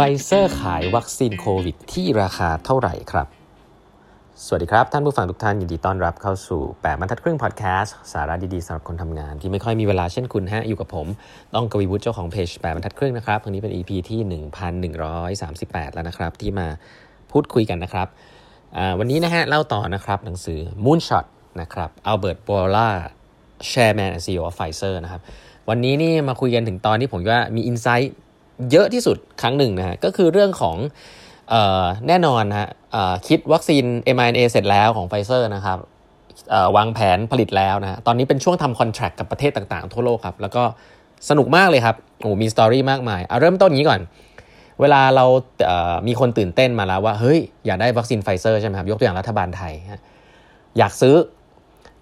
ไฟเซอร์ขายวัคซีนโควิด ที่ราคาเท่าไหร่ครับ สวัสดีครับ ท่านผู้ฟังทุกท่านยินดีต้อนรับเข้าสู่แปดบรรทัดครึ่งพอดแคสต์สาระดีๆสำหรับคนทำงาน ที่ไม่ค่อยมีเวลาเช่นคุณฮะ อยู่กับผม ต้องกวีวุฒิเจ้าของเพจแปดบรรทัดครึ่งนะครับวันนี้เป็น EP ที่ 1138 แล้วนะครับ ที่มาพูดคุยกันนะครับ วันนี้นะฮะเล่าต่อนะครับหนังสือ Moonshot นะครับ Albert Bourla Chairman and CEO of Pfizer นะครับวันนี้นี่มาคุยกันถึงตอนที่ผมว่ามี insight เยอะที่สุดครั้งหนึ่งนะฮะก็คือเรื่องของออแน่นอนฮะคิดวัคซีน mRNA เสร็จแล้วของไฟเซอร์นะครับวางแผนผลิตแล้วนะตอนนี้เป็นช่วงทำ contract กับประเทศต่างๆ ทั่วโลกครับ แล้วก็สนุกมากเลยครับโอ้มี story มากมายเอาเริ่มต้นนี้ก่อน เวลาเรามีคนตื่นเต้นมาแล้วว่า เฮ้ย อยากได้วัคซีนไฟเซอร์ใช่ไหมครับ ยกตัวอย่างรัฐบาลไทย อยากซื้อ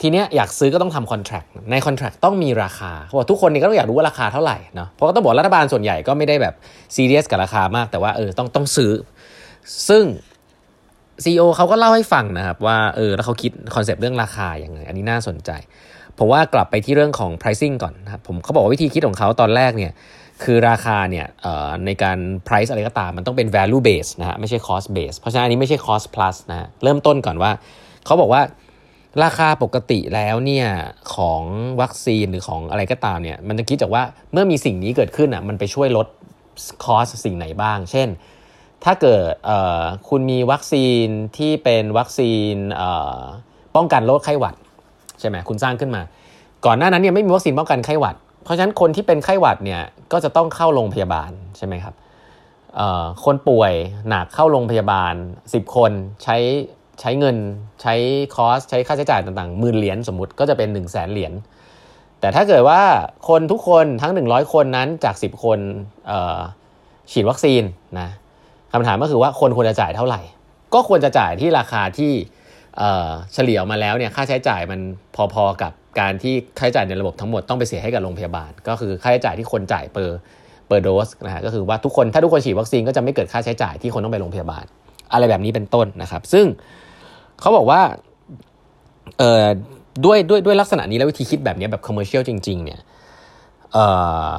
ทีเนี้ยอยากซื้อก็ต้องทำ contract ใน contract ต้องมีราคาเพราะทุกคนนี่ก็ต้องอยากรู้ว่าราคาเท่าไหร่เนาะเพราะก็ต้องบอกรัฐบาลส่วนใหญ่ก็ไม่ได้แบบซีเรียสกับราคามาก แต่ว่าเออต้องต้องซื้อ ซึ่ง CEO เขาก็เล่าให้ฟังนะครับว่าเออแล้วเขาคิด concept เรื่องราคาอย่างไงอันนี้น่าสนใจ ผมว่ากลับไปที่เรื่องของ pricing ก่อนนะครับผมเขาบอกว่าวิธีคิดของเขาตอนแรกเนี่ยคือราคาเนี่ยในการ price อะไรก็ตามมันต้องเป็น value base นะฮะไม่ใช่ cost base เพราะฉะนั้นอันนี้ไม่ใช่ cost plus นะเริ่มต้นก่อนว่าเขาบอกว่า ราคาปกติแล้วเนี่ยของวัคซีนหรือของอะไรก็ตามเนี่ยมันจะคิดจากว่าเมื่อมีสิ่งนี้เกิดขึ้นอะมันไปช่วยลดคอสสิ่งไหนบ้าง เช่น ถ้าเกิดคุณมีวัคซีนที่เป็นวัคซีนป้องกันโรคไข้หวัดใช่ไหมคุณสร้างขึ้นมา ก่อนหน้านั้นเนี่ยไม่มีวัคซีนป้องกันไข้หวัด เพราะฉะนั้นคนที่เป็นไข้หวัดเนี่ยก็จะต้องเข้าโรงพยาบาลใช่ไหมครับคนป่วยหนักเข้าโรงพยาบาล 10 คนใช้ ใช้เงินใช้คอสใช้ค่าใช้จ่ายต่างๆหมื่นเหรียญสมมุติก็จะเป็น1นึ่งแสนเหรียญแต่ถ้าเกิดว่าคนทุกคนทั้ง 100 คนนั้นจาก 10 คนฉีดวัคซีนนะคำถามก็คือว่าคนควรจะจ่ายเท่าไหร่ ก็ควรจะจ่ายที่ราคาที่เฉลี่ยมาแล้วเนี่ยค่าใช้จ่ายมันพอๆกับการที่ค่าใช้จ่ายในระบบทั้งหมดต้องไปเสียให้กับโรงพยาบาล ก็คือค่าใช้จ่ายที่คนจ่ายเปอร์per dose นะฮะก็คือว่าทุกคนถ้าทุกคนฉีดวัคซีนก็จะไม่เกิดค่าใช้จ่ายที่คนต้องไปโรงพยาบาล อะไรแบบนี้เป็นต้นนะครับ ซึ่ง เขาบอกว่าเอ่อด้วยด้วยด้วยลักษณะนี้แล้ววิธีคิดแบบนี้แบบ commercial จริง ๆ เนี่ยเอ่อ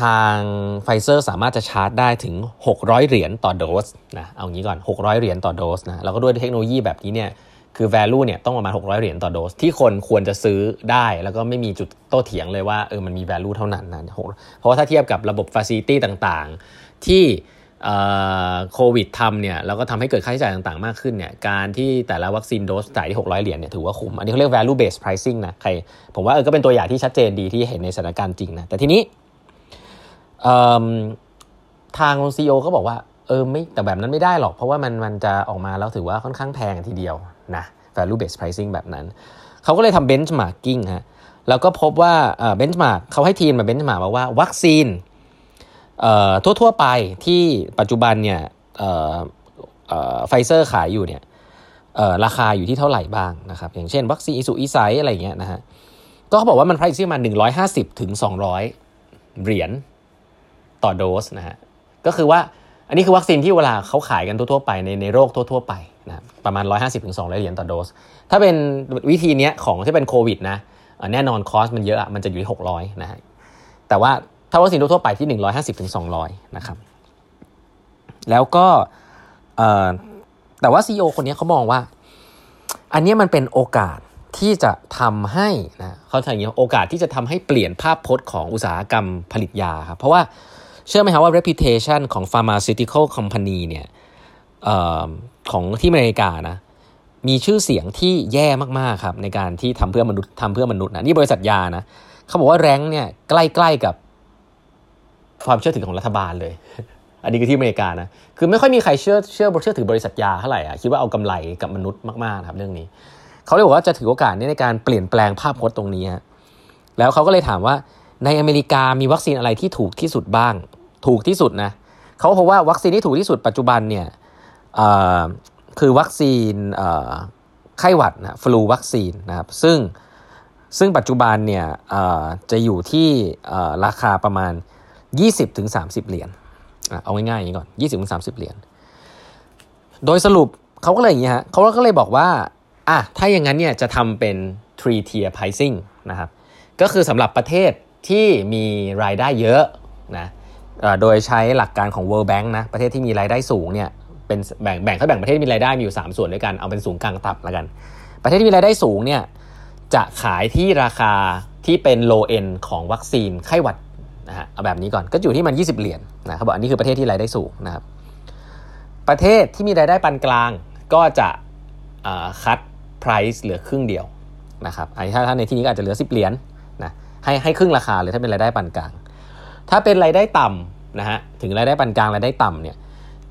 ทางไฟเซอร์สามารถจะชาร์จได้ถึง 600 เหรียญต่อโดสนะเอางี้ก่อน 600 เหรียญต่อโดสนะแล้วก็ด้วยเทคโนโลยีแบบนี้เนี่ยคือ value เนี่ยต้องประมาณ 600 เหรียญต่อโดส ที่คนควรจะซื้อได้แล้วก็ไม่มีจุดโต้เถียงเลยว่าเออมันมี value เท่านั้นนะเพราะว่าถ้าเทียบกับระบบ facility ต่างๆ ที่ โควิดทำเนี่ยแล้วก็ทำให้เกิดค่าใช้จ่ายต่างๆ มากขึ้นเนี่ยการที่แต่ละวัคซีนโดสจ่ายที่ 600 เหรียญเนี่ยถือว่าคุ้ม อันนี้เขาเรียก value based pricing นะใครผมว่าเออก็เป็นตัวอย่างที่ชัดเจนดีที่เห็นในสถานการณ์จริงนะ แต่ทีนี้ทางซีอก็บอกว่าเออไม่แต่แบบนั้นไม่ได้หรอก เพราะว่ามันมันจะออกมาแล้วถือว่าค่อนข้างแพงทีเดียวนะ value based pricing แบบนั้น เขาก็เลยทำ benchmarking ฮะแล้วก็พบว่า benchmark เขาให้ทีมมา benchmark ว่าวัคซีน ทั่วๆไปที่ปัจจุบันเนี่ยไฟเซอร์ขายอยู่เนี่ยราคาอยู่ที่เท่าไหร่บ้างนะครับอย่างเช่น วัคซีนอีสุกอีใสอะไรเงี้ยนะฮะก็เขาบอกว่ามัน price ที่มา150 ถึง 200 เหรียญต่อโดสนะฮะก็คือว่าอันนี้คือวัคซีนที่เวลาเขาขายกันทั่วๆไปในในโรคทั่วๆไปนะประมาณ 150ถึง200 เหรียญต่อโดส ถ้าเป็นวิธีเนี้ยของที่เป็นโควิดนะแน่นอนคอสมันเยอะอะมันจะอยู่ที่600นะฮะแต่ว่า ถ้าวัคซีนทั่วไปที่ 150ถึง200 นะครับ แล้วก็แต่ว่า CEO คนนี้เขามองว่า อันนี้มันเป็นโอกาสที่จะทำให้นะเขาทำอย่างนี้โอกาสที่จะทำให้เปลี่ยนภาพพจน์ของอุตสาหกรรมผลิตยาครับเพราะว่าเชื่อไหมครับว่า reputation ของ pharmaceutical company เนี่ยออของที่อเมริกานะมีชื่อเสียงที่แย่มากๆครับในการที่ทำเพื่อมนุษย์ทำเพื่อมนุษย์นะนี่บริษัทยานะเขาบอกว่าแรงเนี่ยใกล้ๆกับ ความเชื่อถือของรัฐบาลเลย อันนี้คือที่อเมริกานะ คือไม่ค่อยมีใครเชื่อเชื่อเชื่อถือบริษัทยาเท่าไหร่อะคิดว่าเอากำไรกับมนุษย์มากๆครับเรื่องนี้ เขาเลยบอกว่าจะถือโอกาสนี้ในการเปลี่ยนแปลงภาพพจน์ตรงนี้แล้วเขาก็เลยถามว่าในอเมริกามีวัคซีนอะไรที่ถูกที่สุดบ้าง ถูกที่สุดนะเขาพบว่าวัคซีนที่ถูกที่สุดปัจจุบันเนี่ยคือวัคซีนไข้หวัดนะฟลูวัคซีนนะครับซึ่งซึ่งปัจจุบันเนี่ยจะอยู่ที่ราคาประมาณ 20ถึง30 เหรียญเอาง่ายๆอย่างนี้ก่อน 20ถึง30 เหรียญโดยสรุปเขาก็เลยอย่างนี้ฮะเขาก็เลยบอกว่าอะถ้าอย่างนั้นเนี่ยจะทำเป็น three tier pricing นะครับก็คือสำหรับประเทศที่มีรายได้เยอะนะโดยใช้หลักการของ World Bank นะประเทศที่มีรายได้สูงเนี่ยเป็นแบ่งแบ่งเขาแบ่งประเทศที่มีรายได้มีอยู่ 3 ส่วนด้วยกันเอาเป็นสูงกลางต่ำแล้วกัน ประเทศที่มีรายได้สูงเนี่ยจะขายที่ราคาที่เป็น low end ของวัคซีนไข้หวัด นะฮะเอาแบบนี้ก่อนก็อยู่ที่มัน 20 เหรียญนะเขาบอกอันนี้คือประเทศที่รายได้สูงนะครับ ประเทศที่มีรายได้ปานกลางก็จะคัด price เหลือครึ่งเดียวนะครับไอ้ถ้าในที่นี้อาจจะเหลือ 10 เหรียญนะให้ให้ครึ่งราคาเลยถ้าเป็นรายได้ปานกลาง ถ้าเป็นรายได้ต่ำนะฮะถึงรายได้ปานกลางรายได้ต่ำเนี่ย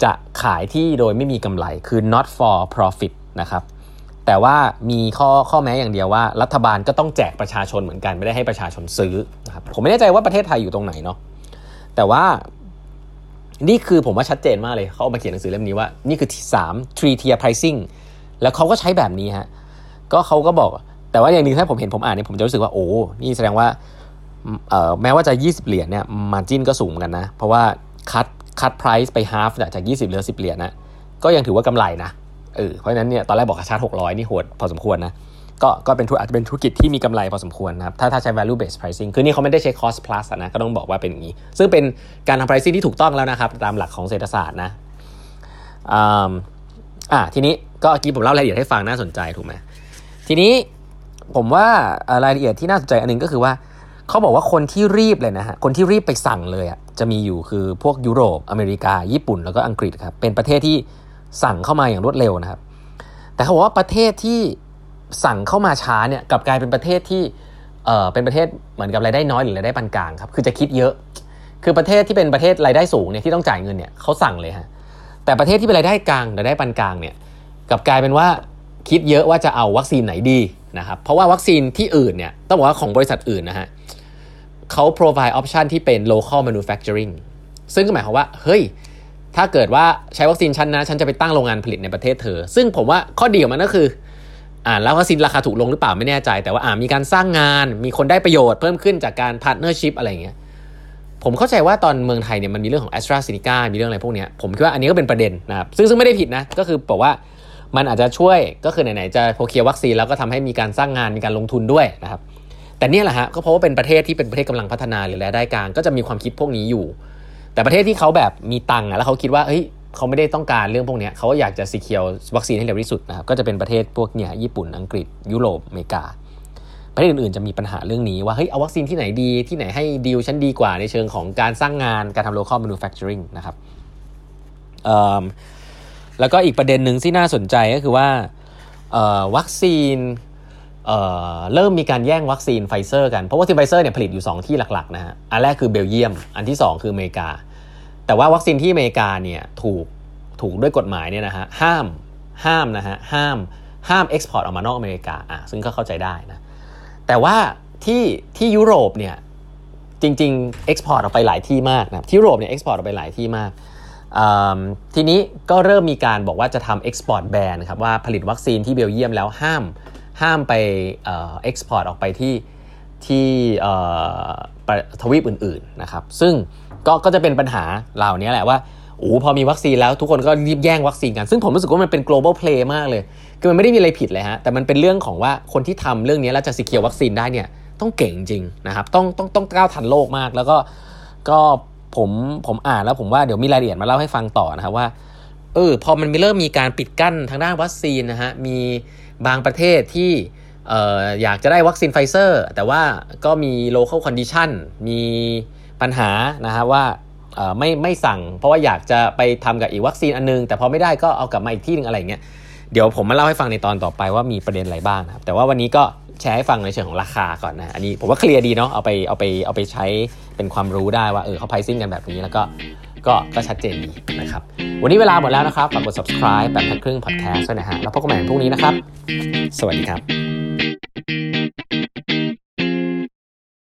จะขายที่โดยไม่มีกำไรคือ not for profit นะครับ แต่ว่ามีข้อข้อแม้อย่างเดียวว่า รัฐบาลก็ต้องแจกประชาชนเหมือนกันไม่ได้ให้ประชาชนซื้อนะครับผมไม่แน่ใจว่าประเทศไทยอยู่ตรงไหนเนาะแต่ว่านี่คือผมว่าชัดเจนมากเลยเขาเอามาเขียนหนังสือเล่มนี้ว่า นี่คือสาม three tier pricing แล้วเขาก็ใช้แบบนี้ฮะก็เขาก็บอกแต่ว่าอย่างนึงถ้าผมเห็นผมอ่านเนี่ยผมจะรู้สึกว่าโอ้นี่แสดงว่าแม้ว่าจะ 20 เหรียญเนี่ยมาจิ้นก็สูงกันนะ เพราะว่าคัดคัดไพรซ์ไปฮาฟจาก 20 เหลือ 10 เหรียญนะก็ยังถือว่ากำไรนะ เออเพราะนั้นเนี่ยตอนแรกบอกชาร์จ600นี่โหดพอสมควรนะก็ก็เป็นธุอาจจะเป็นธุรกิจที่มีกำไรพอสมควรนะครับถ้าถ้าใช้ value based pricing คือนี่เขาไม่ได้ใช้ cost plus นะก็ต้องบอกว่าเป็นอย่างนี้ ซึ่งเป็นการทำ pricing ที่ถูกต้องแล้วนะครับ ตามหลักของเศรษฐศาสตร์นะอ่าทีนี้ก็กี้ผมเล่ารายละเอียดให้ฟังน่าสนใจถูกไหมทีนี้ผมว่ารายละเอียดที่น่าสนใจอันนึงก็คือว่าเขาบอกว่าคนที่รีบเลยนะฮะคนที่รีบไปสั่งเลยอะจะมีอยู่คือพวกยุโรปอเมริกา ญี่ปุ่นแล้วก็อังกฤษครับเป็นประเทศที่ สั่งเข้ามาอย่างรวดเร็วนะครับ แต่เขาบอกว่าประเทศที่สั่งเข้ามาช้าเนี่ยกับกลายเป็นประเทศที่เออเป็นประเทศเหมือนกับรายได้น้อยหรือรายได้ปานกลางครับคือจะคิดเยอะ คือประเทศที่เป็นประเทศรายได้สูงเนี่ยที่ต้องจ่ายเงินเนี่ยเขาสั่งเลยฮะแต่ประเทศที่เป็นรายได้กลางรายได้ปานกลางเนี่ยกับกลายเป็นว่าคิดเยอะว่าจะเอาวัคซีนไหนดีนะครับเพราะว่าวัคซีนที่อื่นเนี่ยต้องบอกว่าของบริษัทอื่นนะฮะเขา provide option ที่เป็น local manufacturing ซึ่งก็หมายความว่า เฮ้ย ถ้าเกิดว่าใช้วัคซีนชั้นนะ ฉันจะไปตั้งโรงงานผลิตในประเทศเธอ ซึ่งผมว่าข้อดีของมันก็คืออ่าแล้ววัคซีนราคาถูกลงหรือเปล่าไม่แน่ใจ แต่ว่าอ่ามีการสร้างงานมีคนได้ประโยชน์เพิ่มขึ้นจากการ partnership อะไรเงี้ยผมเข้าใจว่าตอนเมืองไทยเนี่ยมันมีเรื่องของ AstraZeneca มีเรื่องอะไรพวกนี้ผมคิดว่าอันนี้ก็เป็นประเด็นนะครับซึ่งซึ่งไม่ได้ผิดนะก็คือบอกว่ามันอาจจะช่วยก็คือไหนๆจะ procure วัคซีนแล้วก็ทำให้มีการสร้างงานมีการลงทุนด้วยนะครับแต่เนี่ยแหละฮะก็เพราะว่าเป็นประเทศที่เป็นประเทศกำลังพัฒนาหรือรายได้กลางก็จะมีความคิดพวกนี้อยู่ แต่ประเทศที่เขาแบบมีตังค์แล้วเขาคิดว่าเฮ้ยเขาไม่ได้ต้องการเรื่องพวกนี้เขาอยากจะ secure วัคซีนให้เร็วที่สุดนะครับก็จะเป็นประเทศพวกเนี่ยญี่ปุ่นอังกฤษ ยุโรปอเมริกา ประเทศอื่นๆจะมีปัญหาเรื่องนี้ว่าเฮ้ยเอาวัคซีนที่ไหนดีที่ไหนให้ดีลฉันดีกว่าในเชิงของการสร้างงานการทำ local manufacturing นะครับแล้วก็อีกประเด็นหนึ่งที่น่าสนใจก็คือว่าวัคซีนเริ่มมีการแย่งวัคซีนไฟเซอร์กัน เพราะวัคซีนไฟเซอร์เนี่ยผลิตอยู่ 2 ที่หลักๆนะฮะ อันแรกคือเบลเยียม อันที่ 2 คืออเมริกา แต่ว่าวัคซีนที่อเมริกาเนี่ยถูกถูกด้วยกฎหมายเนี่ยนะฮะห้ามห้ามนะฮะห้ามห้าม export ออกมานอกอเมริกาอะซึ่งก็เข้าใจได้นะแต่ว่าที่ที่ยุโรปเนี่ยจริงๆ export ออกไปหลายที่มากนะที่ยุโรปเนี่ย export ออกไปหลายที่มากทีนี้ก็เริ่มมีการบอกว่าจะทำ export ban ครับว่าผลิตวัคซีนที่เบลเยียมแล้วห้ามห้ามไป export ออกไปที่ ที่ทวีปอื่นๆนะครับ ซึ่งก็ก็จะเป็นปัญหาเหล่านี้แหละว่าโอ้พอมีวัคซีนแล้วทุกคนก็รีบแย่งวัคซีนกัน ซึ่งผมรู้สึกว่ามันเป็น global play มากเลย คือมันไม่ได้มีอะไรผิดเลยฮะ แต่มันเป็นเรื่องของว่าคนที่ทำเรื่องนี้แล้วจะสิเคียววัคซีนได้เนี่ยต้องเก่งจริงนะครับ ต้องต้องต้องก้าวทันโลกมาก แล้วก็ก็ผมผมอ่านแล้วผมว่าเดี๋ยวมีรายละเอียดมาเล่าให้ฟังต่อนะครับว่าเออพอมันมีเริ่มมีการปิดกั้นทางด้านวัคซีนนะฮะมีบางประเทศที่ อออยากจะได้วัคซีนไฟเซอร์ แต่ว่าก็มี local condition มีปัญหานะฮะว่าไม่ไม่สั่ง เพราะว่าอยากจะไปทำกับอีกวัคซีนอันนึง แต่พอไม่ได้ก็เอากลับมาอีกที่นึงอะไรเงี้ยเดี๋ยวผมมาเล่าให้ฟังในตอนต่อไปว่ามีประเด็นอะไรบ้างนะครับแต่ว่าวันนี้ก็แชร์ให้ฟังในเชิงของราคาก่อนนะอันนี้ผมว่าเคลียร์ดีเนาะเอาไปเอาไปเอาไปใช้เป็นความรู้ได้ว่าเออเขา pricing กันแบบนี้แล้วก็ก็ก็ชัดเจนดีนะครับ วันนี้เวลาหมดแล้วนะครับ ฝากกด subscribe แปดบรรทัดครึ่ง podcast ด้วยนะฮะ แล้วพบกันใหม่พรุ่งนี้นะครับ สวัสดีครับ Música